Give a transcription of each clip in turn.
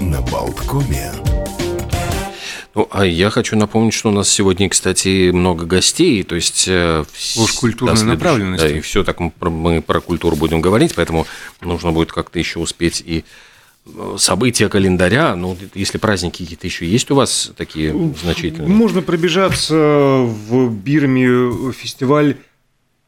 на Болткоме. Ну, а я хочу напомнить, что у нас сегодня, кстати, много гостей, то есть... Э, Уж культурной да, направленности. Да, и все так мы про культуру будем говорить, поэтому нужно будет как-то еще успеть и э, события календаря, ну, если праздники какие-то еще есть у вас такие значительные? Можно пробежаться в Бирме фестиваль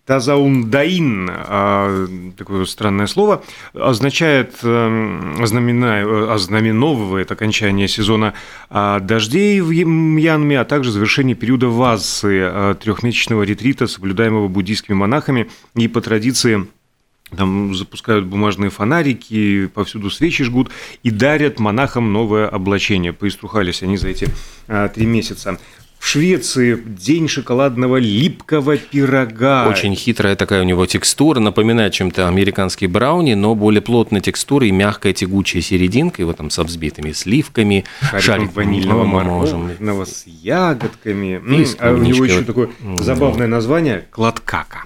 Тазаундаин, а, такое странное слово, означает, эм, ознаменовывает окончание сезона а, дождей в Мьянме, а также завершение периода вазы а, трехмесячного ретрита, соблюдаемого буддийскими монахами, и по традиции там запускают бумажные фонарики, повсюду свечи жгут и дарят монахам новое облачение. Поиструхались они за эти три месяца. В Швеции день шоколадного липкого пирога. Очень хитрая такая у него текстура, напоминает чем-то американский брауни, но более плотная текстура и мягкая тягучая серединка, его там со взбитыми сливками, шариком, шариком ванильного мороженого с ягодками. И а у него еще такое забавное название – кладкака.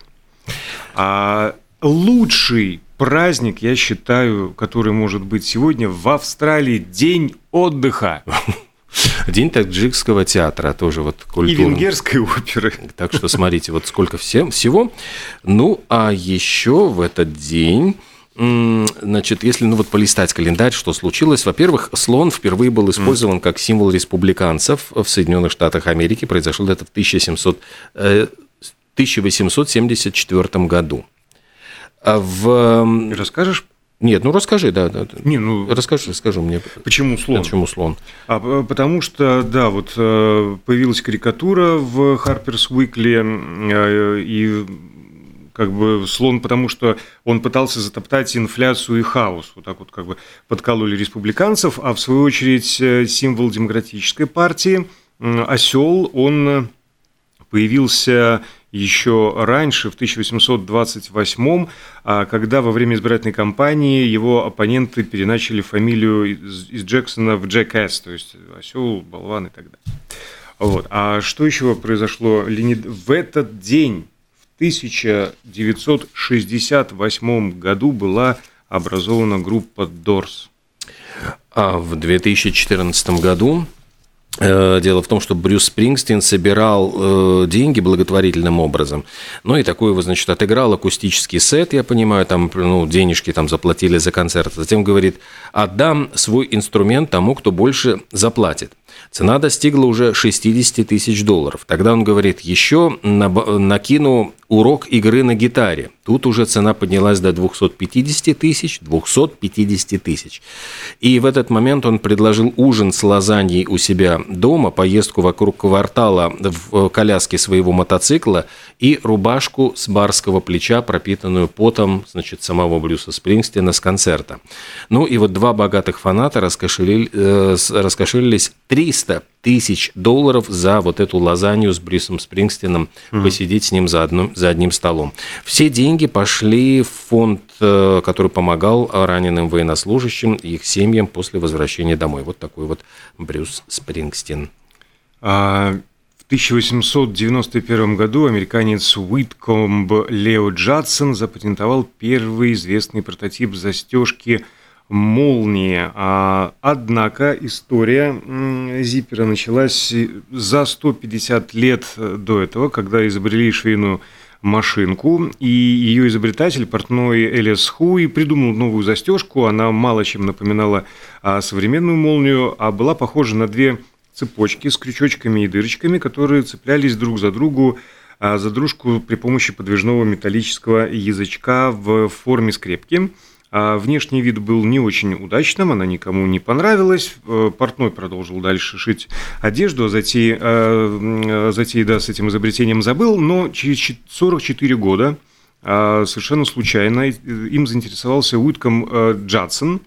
А лучший праздник, я считаю, который может быть сегодня в Австралии – день отдыха. День таджикского театра тоже вот культурный. И венгерской оперы. Так что смотрите, вот сколько всем, всего. Ну, а еще в этот день... Значит, если ну вот полистать календарь, что случилось? Во-первых, слон впервые был использован как символ республиканцев в Соединенных Штатах Америки. Произошло это в 1700, 1874 э, году. А в... Расскажешь нет, ну расскажи, да, да. Не, ну расскажи, скажи мне. Почему слон? Почему слон? А, потому что, да, вот э, появилась карикатура в Harper's Weekly э, и как бы слон, потому что он пытался затоптать инфляцию и хаос. Вот так вот как бы подкололи республиканцев, а в свою очередь э, символ демократической партии осел, он появился еще раньше, в 1828, а, когда во время избирательной кампании его оппоненты переначали фамилию из Джексона в Джекс, то есть осел, болван и так далее. Вот. А что еще произошло в этот день, в 1968 году была образована группа Дорс. А в 2014 году дело в том, что Брюс Спрингстин собирал э, деньги благотворительным образом. Ну и такой его, значит, отыграл акустический сет, я понимаю, там, ну, денежки там заплатили за концерт. Затем говорит, отдам свой инструмент тому, кто больше заплатит. Цена достигла уже 60 тысяч долларов. Тогда он говорит, еще накину урок игры на гитаре. Тут уже цена поднялась до 250 тысяч, 250 тысяч. И в этот момент он предложил ужин с лазаньей у себя дома, поездку вокруг квартала в коляске своего мотоцикла и рубашку с барского плеча, пропитанную потом, значит, самого Брюса Спрингстина с концерта. Ну и вот два богатых фаната раскошелили, э, раскошелились 300 тысяч долларов за вот эту лазанью с Брюсом Спрингстином, mm-hmm. посидеть с ним за, одном, за одним столом. Все деньги пошли в фонд, э, который помогал раненым военнослужащим и их семьям после возвращения домой. Вот такой вот Брюс Спрингстин. А, в 1891 году американец Уиткомб Лео Джадсон запатентовал первый известный прототип застежки – молнии. А, однако история зиппера началась за 150 лет до этого, когда изобрели швейную машинку, и ее изобретатель, портной Элис Хуи, придумал новую застежку. Она мало чем напоминала а, современную молнию, а была похожа на две цепочки с крючочками и дырочками, которые цеплялись друг за другу а, за дружку при помощи подвижного металлического язычка в форме скрепки – внешний вид был не очень удачным, она никому не понравилась. Э, портной продолжил дальше шить одежду, а затей, э, затей да, с этим изобретением забыл, но через 44 года а, совершенно случайно им заинтересовался Уитком э, Джадсон,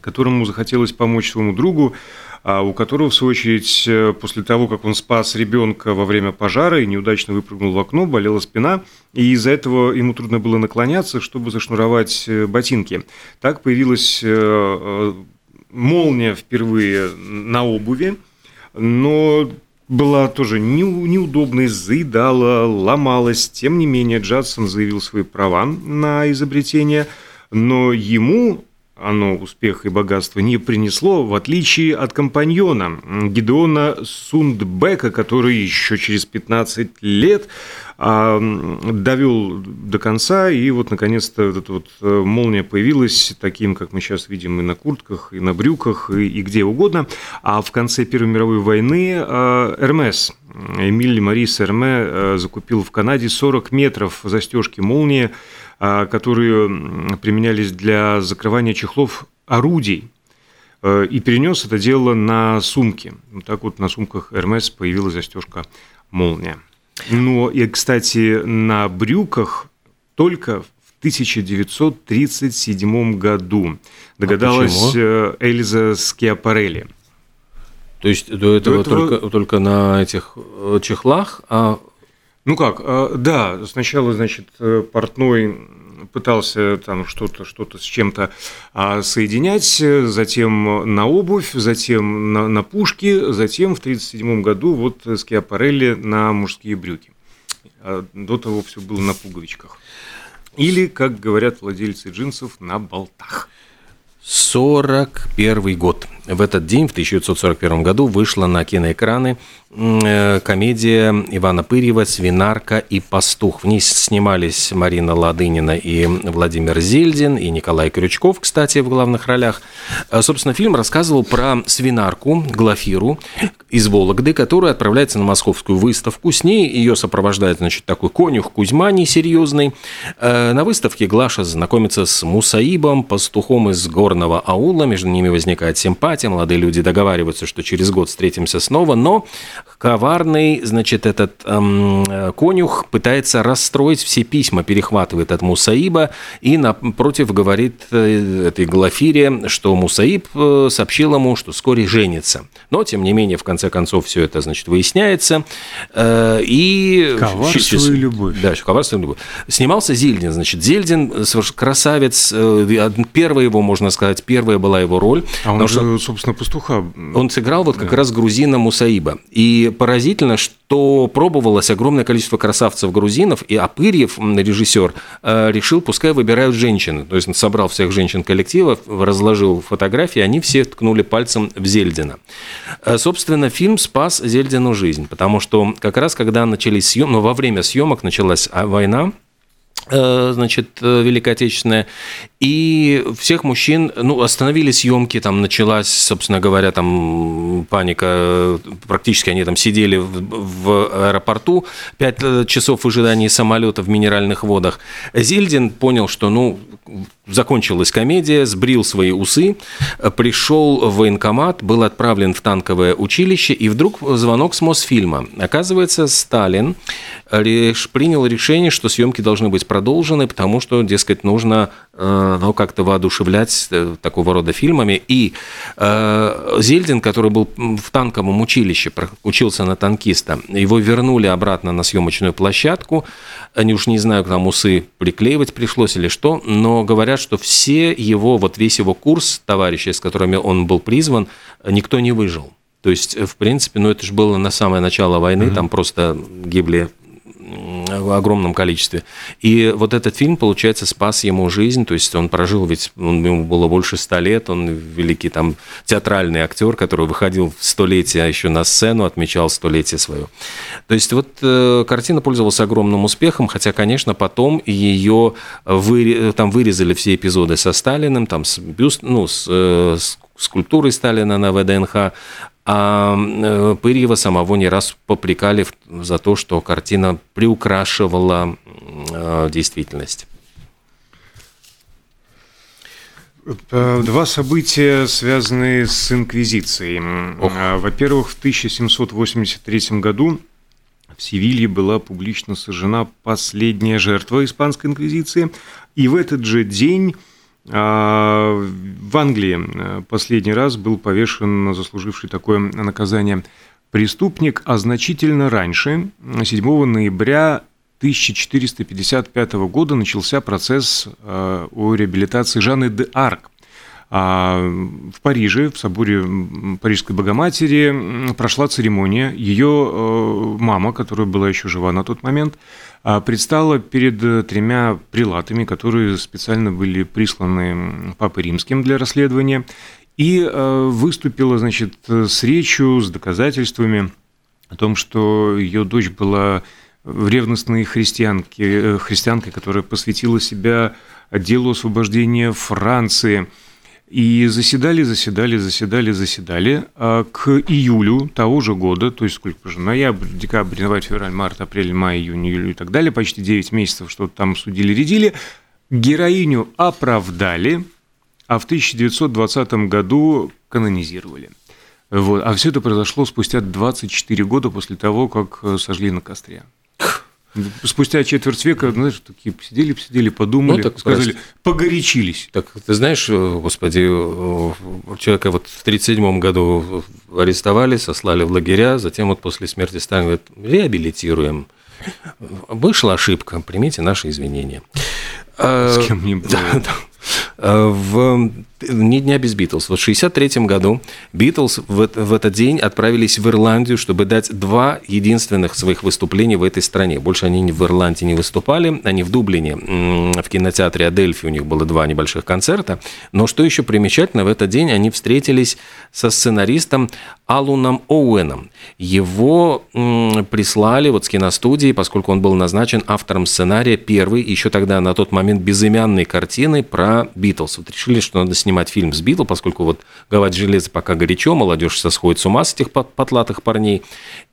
которому захотелось помочь своему другу а у которого, в свою очередь, э, после того, как он спас ребенка во время пожара и неудачно выпрыгнул в окно, болела спина, и из-за этого ему трудно было наклоняться, чтобы зашнуровать э, ботинки. Так появилась э, молния впервые на обуви, но была тоже неудобной, заедала, ломалась. Тем не менее, Джадсон заявил свои права на изобретение, но ему оно успеха и богатства не принесло, в отличие от компаньона Гидеона Сундбека, который еще через 15 лет а, довел до конца, и вот наконец-то эта вот э, молния появилась таким, как мы сейчас видим и на куртках, и на брюках, и, и где угодно. А в конце Первой мировой войны а, Эрмес, Эмиль Марис Эрме э, закупил в Канаде 40 метров застежки молнии, которые применялись для закрывания чехлов орудий э, и перенес это дело на сумки. Вот так вот на сумках Hermes появилась застежка молния. Но и, кстати, на брюках только в 1937 году догадалась а Эльза Скиапарелли. То есть до этого, до этого... Только, только на этих э, чехлах, а ну как, а, да, сначала, значит, э, портной пытался там что-то что с чем-то а, соединять, затем на обувь, затем на, на пушки, затем в 1937 году вот Скиапарелли на мужские брюки. А до того все было на пуговичках. Или, как говорят владельцы джинсов, на болтах. 41 год. В этот день, в 1941 году, вышла на киноэкраны Э, комедия Ивана Пырьева «Свинарка и пастух». В ней снимались Марина Ладынина и Владимир Зельдин, и Николай Крючков, кстати, в главных ролях. Э, собственно, фильм рассказывал про свинарку Глафиру из Вологды, которая отправляется на московскую выставку. С ней ее сопровождает, значит, такой конюх Кузьма несерьезный. Э, на выставке Глаша знакомится с Мусаибом, пастухом из горного аула. Между ними возникает симпатия. Молодые люди договариваются, что через год встретимся снова, но коварный, значит, этот эм, конюх пытается расстроить все письма, перехватывает от Мусаиба и напротив говорит э, этой Глафире, что Мусаиб э, сообщил ему, что вскоре женится. Но, тем не менее, в конце концов, все это, значит, выясняется. Э, и... Коварство и любовь. Да, коварство и любовь. Снимался Зельдин, значит, Зельдин красавец, первая его, можно сказать, первая была его роль. А он же, собственно, пастуха. Он сыграл вот как да. раз грузина Мусаиба. И поразительно, что пробовалось огромное количество красавцев-грузинов, и Апырьев, режиссер, э, решил, пускай выбирают женщины. То есть он собрал всех женщин коллектива, разложил фотографии, они все ткнули пальцем в Зельдина. Э, собственно, фильм спас Зельдину жизнь, потому что как раз когда начались съемки, ну, во время съемок началась а, война, значит, э, Великая Отечественная, и всех мужчин, ну, остановили съемки, там началась, собственно говоря, там паника, практически они там сидели в, в аэропорту, пять э, часов в ожидании самолета в минеральных водах. Зильдин понял, что, ну, закончилась комедия, сбрил свои усы, пришел в военкомат, был отправлен в танковое училище, и вдруг звонок с Мосфильма. Оказывается, Сталин принял решение, что съемки должны быть продолжены, потому что, дескать, нужно ну, как-то воодушевлять э, такого рода фильмами. И э, Зельдин, который был в танковом училище, учился на танкиста, его вернули обратно на съемочную площадку. Они уж не знаю, там усы приклеивать пришлось или что, но говорят, что все его, вот весь его курс товарищей, с которыми он был призван, никто не выжил. То есть, в принципе, ну это же было на самое начало войны, mm-hmm. там просто гибли в огромном количестве. И вот этот фильм, получается, спас ему жизнь, то есть он прожил, ведь он, ему было больше ста лет, он великий там театральный актер, который выходил в столетие еще на сцену, отмечал столетие свое. То есть вот э, картина пользовалась огромным успехом, хотя, конечно, потом ее вы, там вырезали все эпизоды со Сталиным, там с бюст, ну, с, э, с скульптурой Сталина на ВДНХ, а э, Пырьева самого не раз попрекали за то, что картина приукрашивала э, действительность. Э, два события, связанные с инквизицией. Во-первых, в 1783 году в Севилье была публично сожжена последняя жертва испанской инквизиции, и в этот же день в Англии э, последний раз был повешен заслуживший такое наказание преступник, а значительно раньше, 7 ноября 1455 года, начался процесс э, о реабилитации Жанны де Арк. А в Париже, в соборе Парижской Богоматери, прошла церемония. Ее э, мама, которая была еще жива на тот момент, а, предстала перед тремя прилатами, которые специально были присланы Папой Римским для расследования, и э, выступила, значит, с речью, с доказательствами о том, что ее дочь была ревностной христианки, э, христианкой, которая посвятила себя делу освобождения Франции. И заседали, заседали, заседали, заседали. А к июлю того же года, то есть сколько же, ноябрь, декабрь, январь, февраль, март, апрель, май, июнь, июль и так далее, почти 9 месяцев что-то там судили-редили, героиню оправдали, а в 1920 году канонизировали. Вот. А все это произошло спустя 24 года после того, как э, сожгли на костре. Спустя четверть века, знаешь, такие посидели, посидели, подумали, ну, так сказали, прости. погорячились. Так ты знаешь, э, господи, э, человека вот в 1937 году арестовали, сослали в лагеря, затем вот после смерти Сталина говорят, реабилитируем. Вышла ошибка, примите наши извинения. С кем не было. Да, да. В ни дня без Битлз. Вот в 1963 году Битлз в, в этот день отправились в Ирландию, чтобы дать два единственных своих выступления в этой стране. Больше они в Ирландии не выступали, они в Дублине, в кинотеатре Адельфи у них было два небольших концерта. Но что еще примечательно, в этот день они встретились со сценаристом Алуном Оуэном. Его прислали вот с киностудии, поскольку он был назначен автором сценария первой, еще тогда на тот момент безымянной картины про Битлз. Вот решили, что надо снимать фильм с Битл, поскольку вот «Говать железо» пока горячо, молодежь все сходит с ума с этих потлатых парней.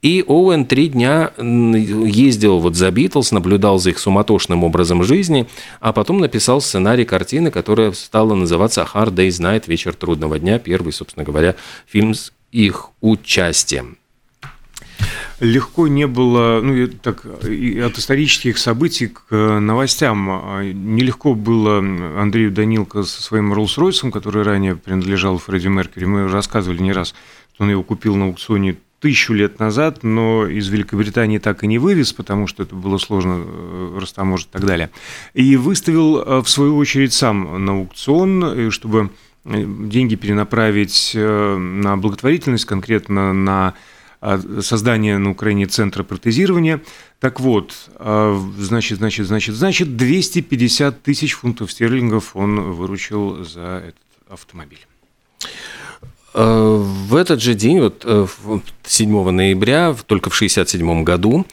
И Оуэн три дня ездил вот за Битлз, наблюдал за их суматошным образом жизни, а потом написал сценарий картины, которая стала называться «Hard Day's Night», «Вечер трудного дня», первый, собственно говоря, фильм с их участием легко не было, ну, так, от исторических событий к э, новостям, а, нелегко было Андрею Данилко со своим Роллс-Ройсом, который ранее принадлежал Фредди Меркьюри, мы рассказывали не раз, что он его купил на аукционе тысячу лет назад, но из Великобритании так и не вывез, потому что это было сложно э, растаможить и так далее. И выставил, э, в свою очередь, сам на аукцион, чтобы деньги перенаправить на благотворительность, конкретно на а, создания на Украине центра протезирования. Так вот, а, значит, значит, значит, значит, 250 тысяч фунтов стерлингов он выручил за этот автомобиль. Э, в этот же день, вот 7 э, ноября, только в 1967 году,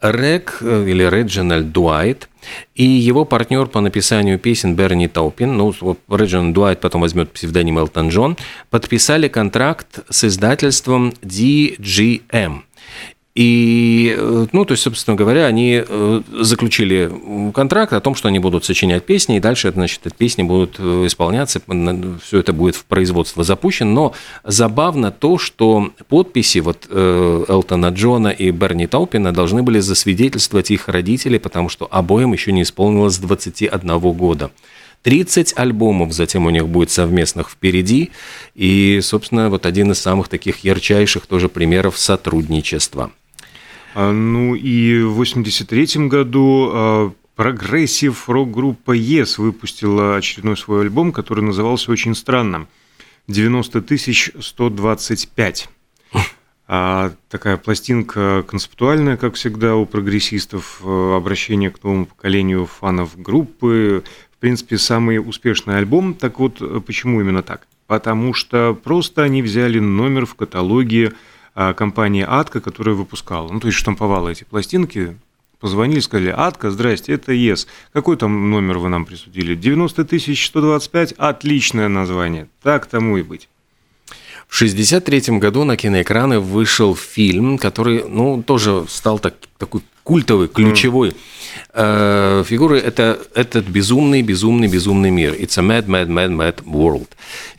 Рек э, или Реджинальд Дуайт и его партнер по написанию песен Берни Таупин, ну, Реджинальд Дуайт потом возьмет псевдоним Элтон Джон, подписали контракт с издательством DGM – и, э, ну, то есть, собственно говоря, они э, заключили контракт о том, что они будут сочинять песни, и дальше, значит, эти песни будут э, исполняться, все это будет в производство запущено. Но забавно то, что подписи вот Элтона Джона и Берни Таупина должны были засвидетельствовать их родители, потому что обоим еще не исполнилось 21 года. 30 альбомов затем у них будет совместных впереди. И, собственно, вот один из самых таких ярчайших тоже примеров сотрудничества. А, ну и в 1983 году а, прогрессив рок-группа Yes выпустила очередной свой альбом, который назывался очень странно «90 125». А такая пластинка концептуальная, как всегда, у прогрессистов, э, обращение к новому поколению фанов группы. В принципе, самый успешный альбом. Так вот, э, почему именно так? Потому что просто они взяли номер в каталоге а, компания «Атка», которая выпускала, ну, то есть штамповала эти пластинки, позвонили, сказали, «Атка, здрасте, это ЕС. Какой там номер вы нам присудили? 90 125? Отличное название. Так тому и быть». В 1963 году на киноэкраны вышел фильм, который, ну, тоже стал так, такой культовый, ключевой. Mm э, фигуры это этот безумный, безумный, безумный мир. It's a mad, mad, mad, mad world.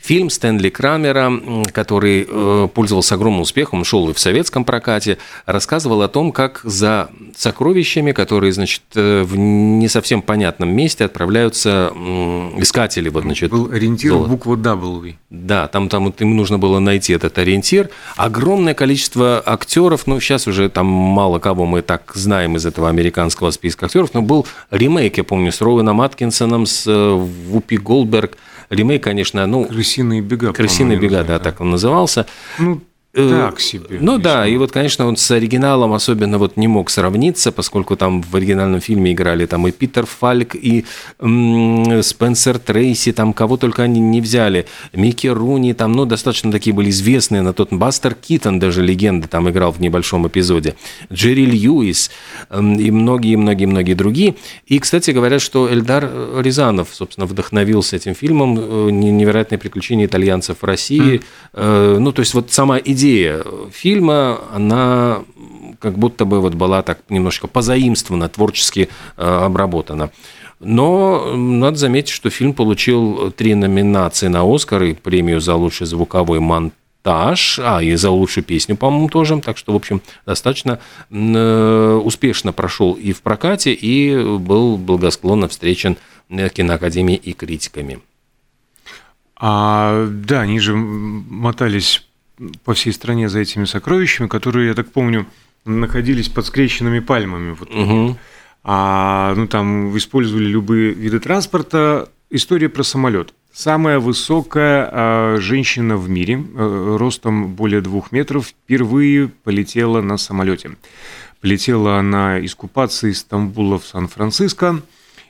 Фильм Стэнли Крамера, который э, пользовался огромным успехом, шел и в советском прокате, рассказывал о том, как за сокровищами, которые, значит, э, в не совсем понятном месте отправляются искатели. Вот, значит, Был ориентир золота. буква W. Да, там, там вот им нужно было найти этот ориентир. Огромное количество актеров, ну, сейчас уже там мало кого мы так знаем из этого американского списка актеров, но был ремейк, я помню, с Роуэном Аткинсоном, с э, Вупи Голдберг, ремейк, конечно, ну... «Крысиные бега», «Крысиные бега», да, да, так он назывался. Ну, так себе. Ну да, и вот, конечно, он с оригиналом особенно вот не мог сравниться, поскольку там в оригинальном фильме играли там и Питер Фальк, и м- Спенсер Трейси, там кого только они не взяли, Микки Руни, там, ну, достаточно такие были известные на тот Бастер Китон, даже легенда, там играл в небольшом эпизоде, Джерри Льюис и многие-многие-многие другие. И, кстати, говорят, что Эльдар Рязанов, собственно, вдохновился этим фильмом э, «Невероятные приключения итальянцев в России». Mm. Ну, то есть вот сама идея идея фильма, она как будто бы вот была так немножко позаимствована, творчески э, обработана. Но надо заметить, что фильм получил три номинации на Оскар и премию за лучший звуковой монтаж, а и за лучшую песню, по-моему, тоже. Так что, в общем, достаточно э, успешно прошел и в прокате, и был благосклонно встречен киноакадемией и критиками. А, да, они же мотались по всей стране за этими сокровищами, которые, я так помню, находились под скрещенными пальмами. Вот. Угу. А ну там использовали любые виды транспорта. История про самолет. Самая высокая а, женщина в мире, а, ростом более двух метров, впервые полетела на самолете. Полетела она искупаться из Стамбула в Сан-Франциско.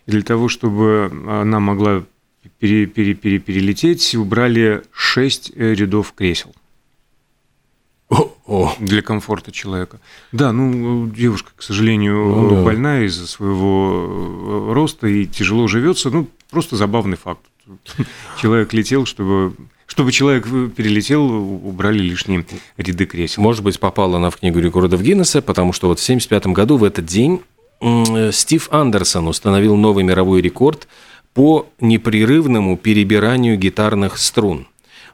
И для того, чтобы она могла пере, пере, пере, перелететь, убрали шесть э, рядов кресел. О. для комфорта человека. Да, ну, девушка, к сожалению, ну, да. больная из-за своего э, роста и тяжело живется. Ну, просто забавный факт. Человек летел, чтобы чтобы человек перелетел, убрали лишние ряды кресел. Может быть, попала она в книгу рекордов Гиннесса, потому что вот в 1975 году в этот день Стив Андерсон установил новый мировой рекорд по непрерывному перебиранию гитарных струн.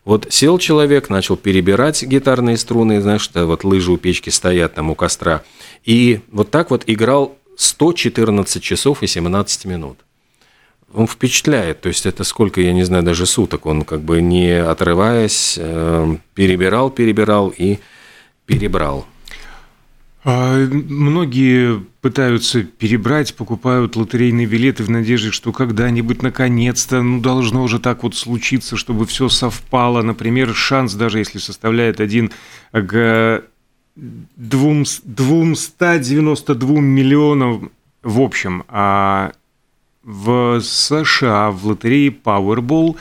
Вот сел человек, начал перебирать гитарные струны, знаешь, что вот лыжи у печки стоят там у костра, и вот так вот играл 114 часов и 17 минут. Он впечатляет, то есть это сколько, я не знаю, даже суток он как бы не отрываясь э, перебирал, перебирал и перебрал. А, многие пытаются перебрать, покупают лотерейные билеты в надежде, что когда-нибудь наконец-то ну, должно уже так вот случиться, чтобы все совпало. Например, шанс, даже если составляет один к 292 миллионов в общем. А в США в лотерее Powerball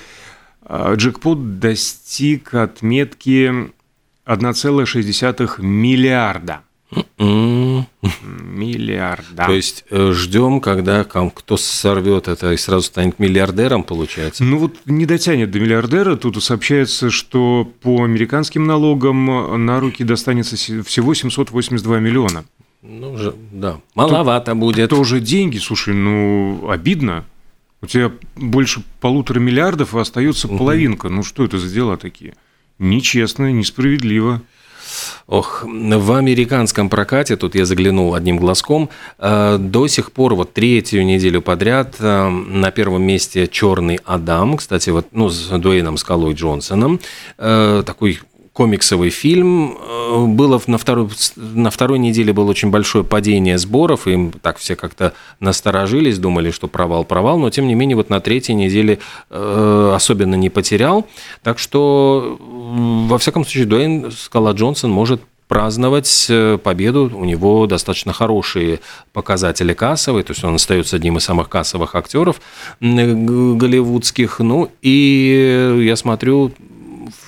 а, джекпот достиг отметки 1,6 миллиарда. Миллиарда. То есть э, ждем, когда кто сорвет это и сразу станет миллиардером, получается? Ну вот не дотянет до миллиардера. Тут сообщается, что по американским налогам на руки достанется всего 782 миллиона. Ну, же, да, маловато Тут будет. Тоже деньги, слушай, ну, обидно. У тебя больше полутора миллиардов, а остается угу. половинка. Ну, что это за дела такие? Нечестно, несправедливо. Ох, в американском прокате, тут я заглянул одним глазком, э, до сих пор вот третью неделю подряд э, на первом месте «Черный Адам», кстати, вот, ну, с Дуэйном Скалой Джонсоном, э, такой комиксовый фильм. Э, было на второй, на второй неделе было очень большое падение сборов, и так все как-то насторожились, думали, что провал-провал, но тем не менее вот на третьей неделе э, особенно не потерял. Так что, во всяком случае, Дуэйн Скала Джонсон может праздновать э, победу. У него достаточно хорошие показатели кассовые, то есть он остается одним из самых кассовых актеров голливудских. Ну и я смотрю,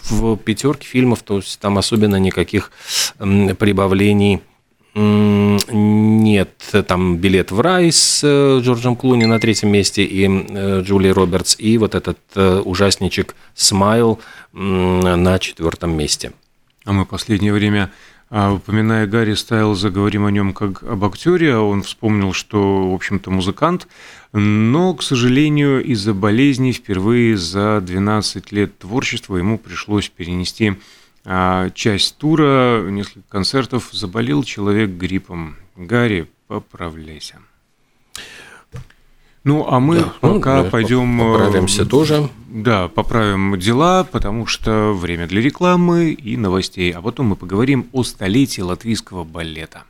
в пятерке фильмов, то есть там особенно никаких прибавлений нет, там билет в рай с э, Джорджем Клуни на третьем месте и э, Джули Робертс, и вот этот э, ужасничек Смайл на четвертом месте. А мы последнее время упоминая Гарри Стайлза, говорим о нем как об актере. Он вспомнил, что, в общем-то, музыкант, но, к сожалению, из-за болезни впервые за 12 лет творчества ему пришлось перенести а, часть тура, несколько концертов. Заболел человек гриппом. Гарри, поправляйся. Ну, а мы да, ну, пока ну, пойдем... Поправимся тоже. Да, поправим дела, потому что время для рекламы и новостей. А потом мы поговорим о столетии латвийского балета.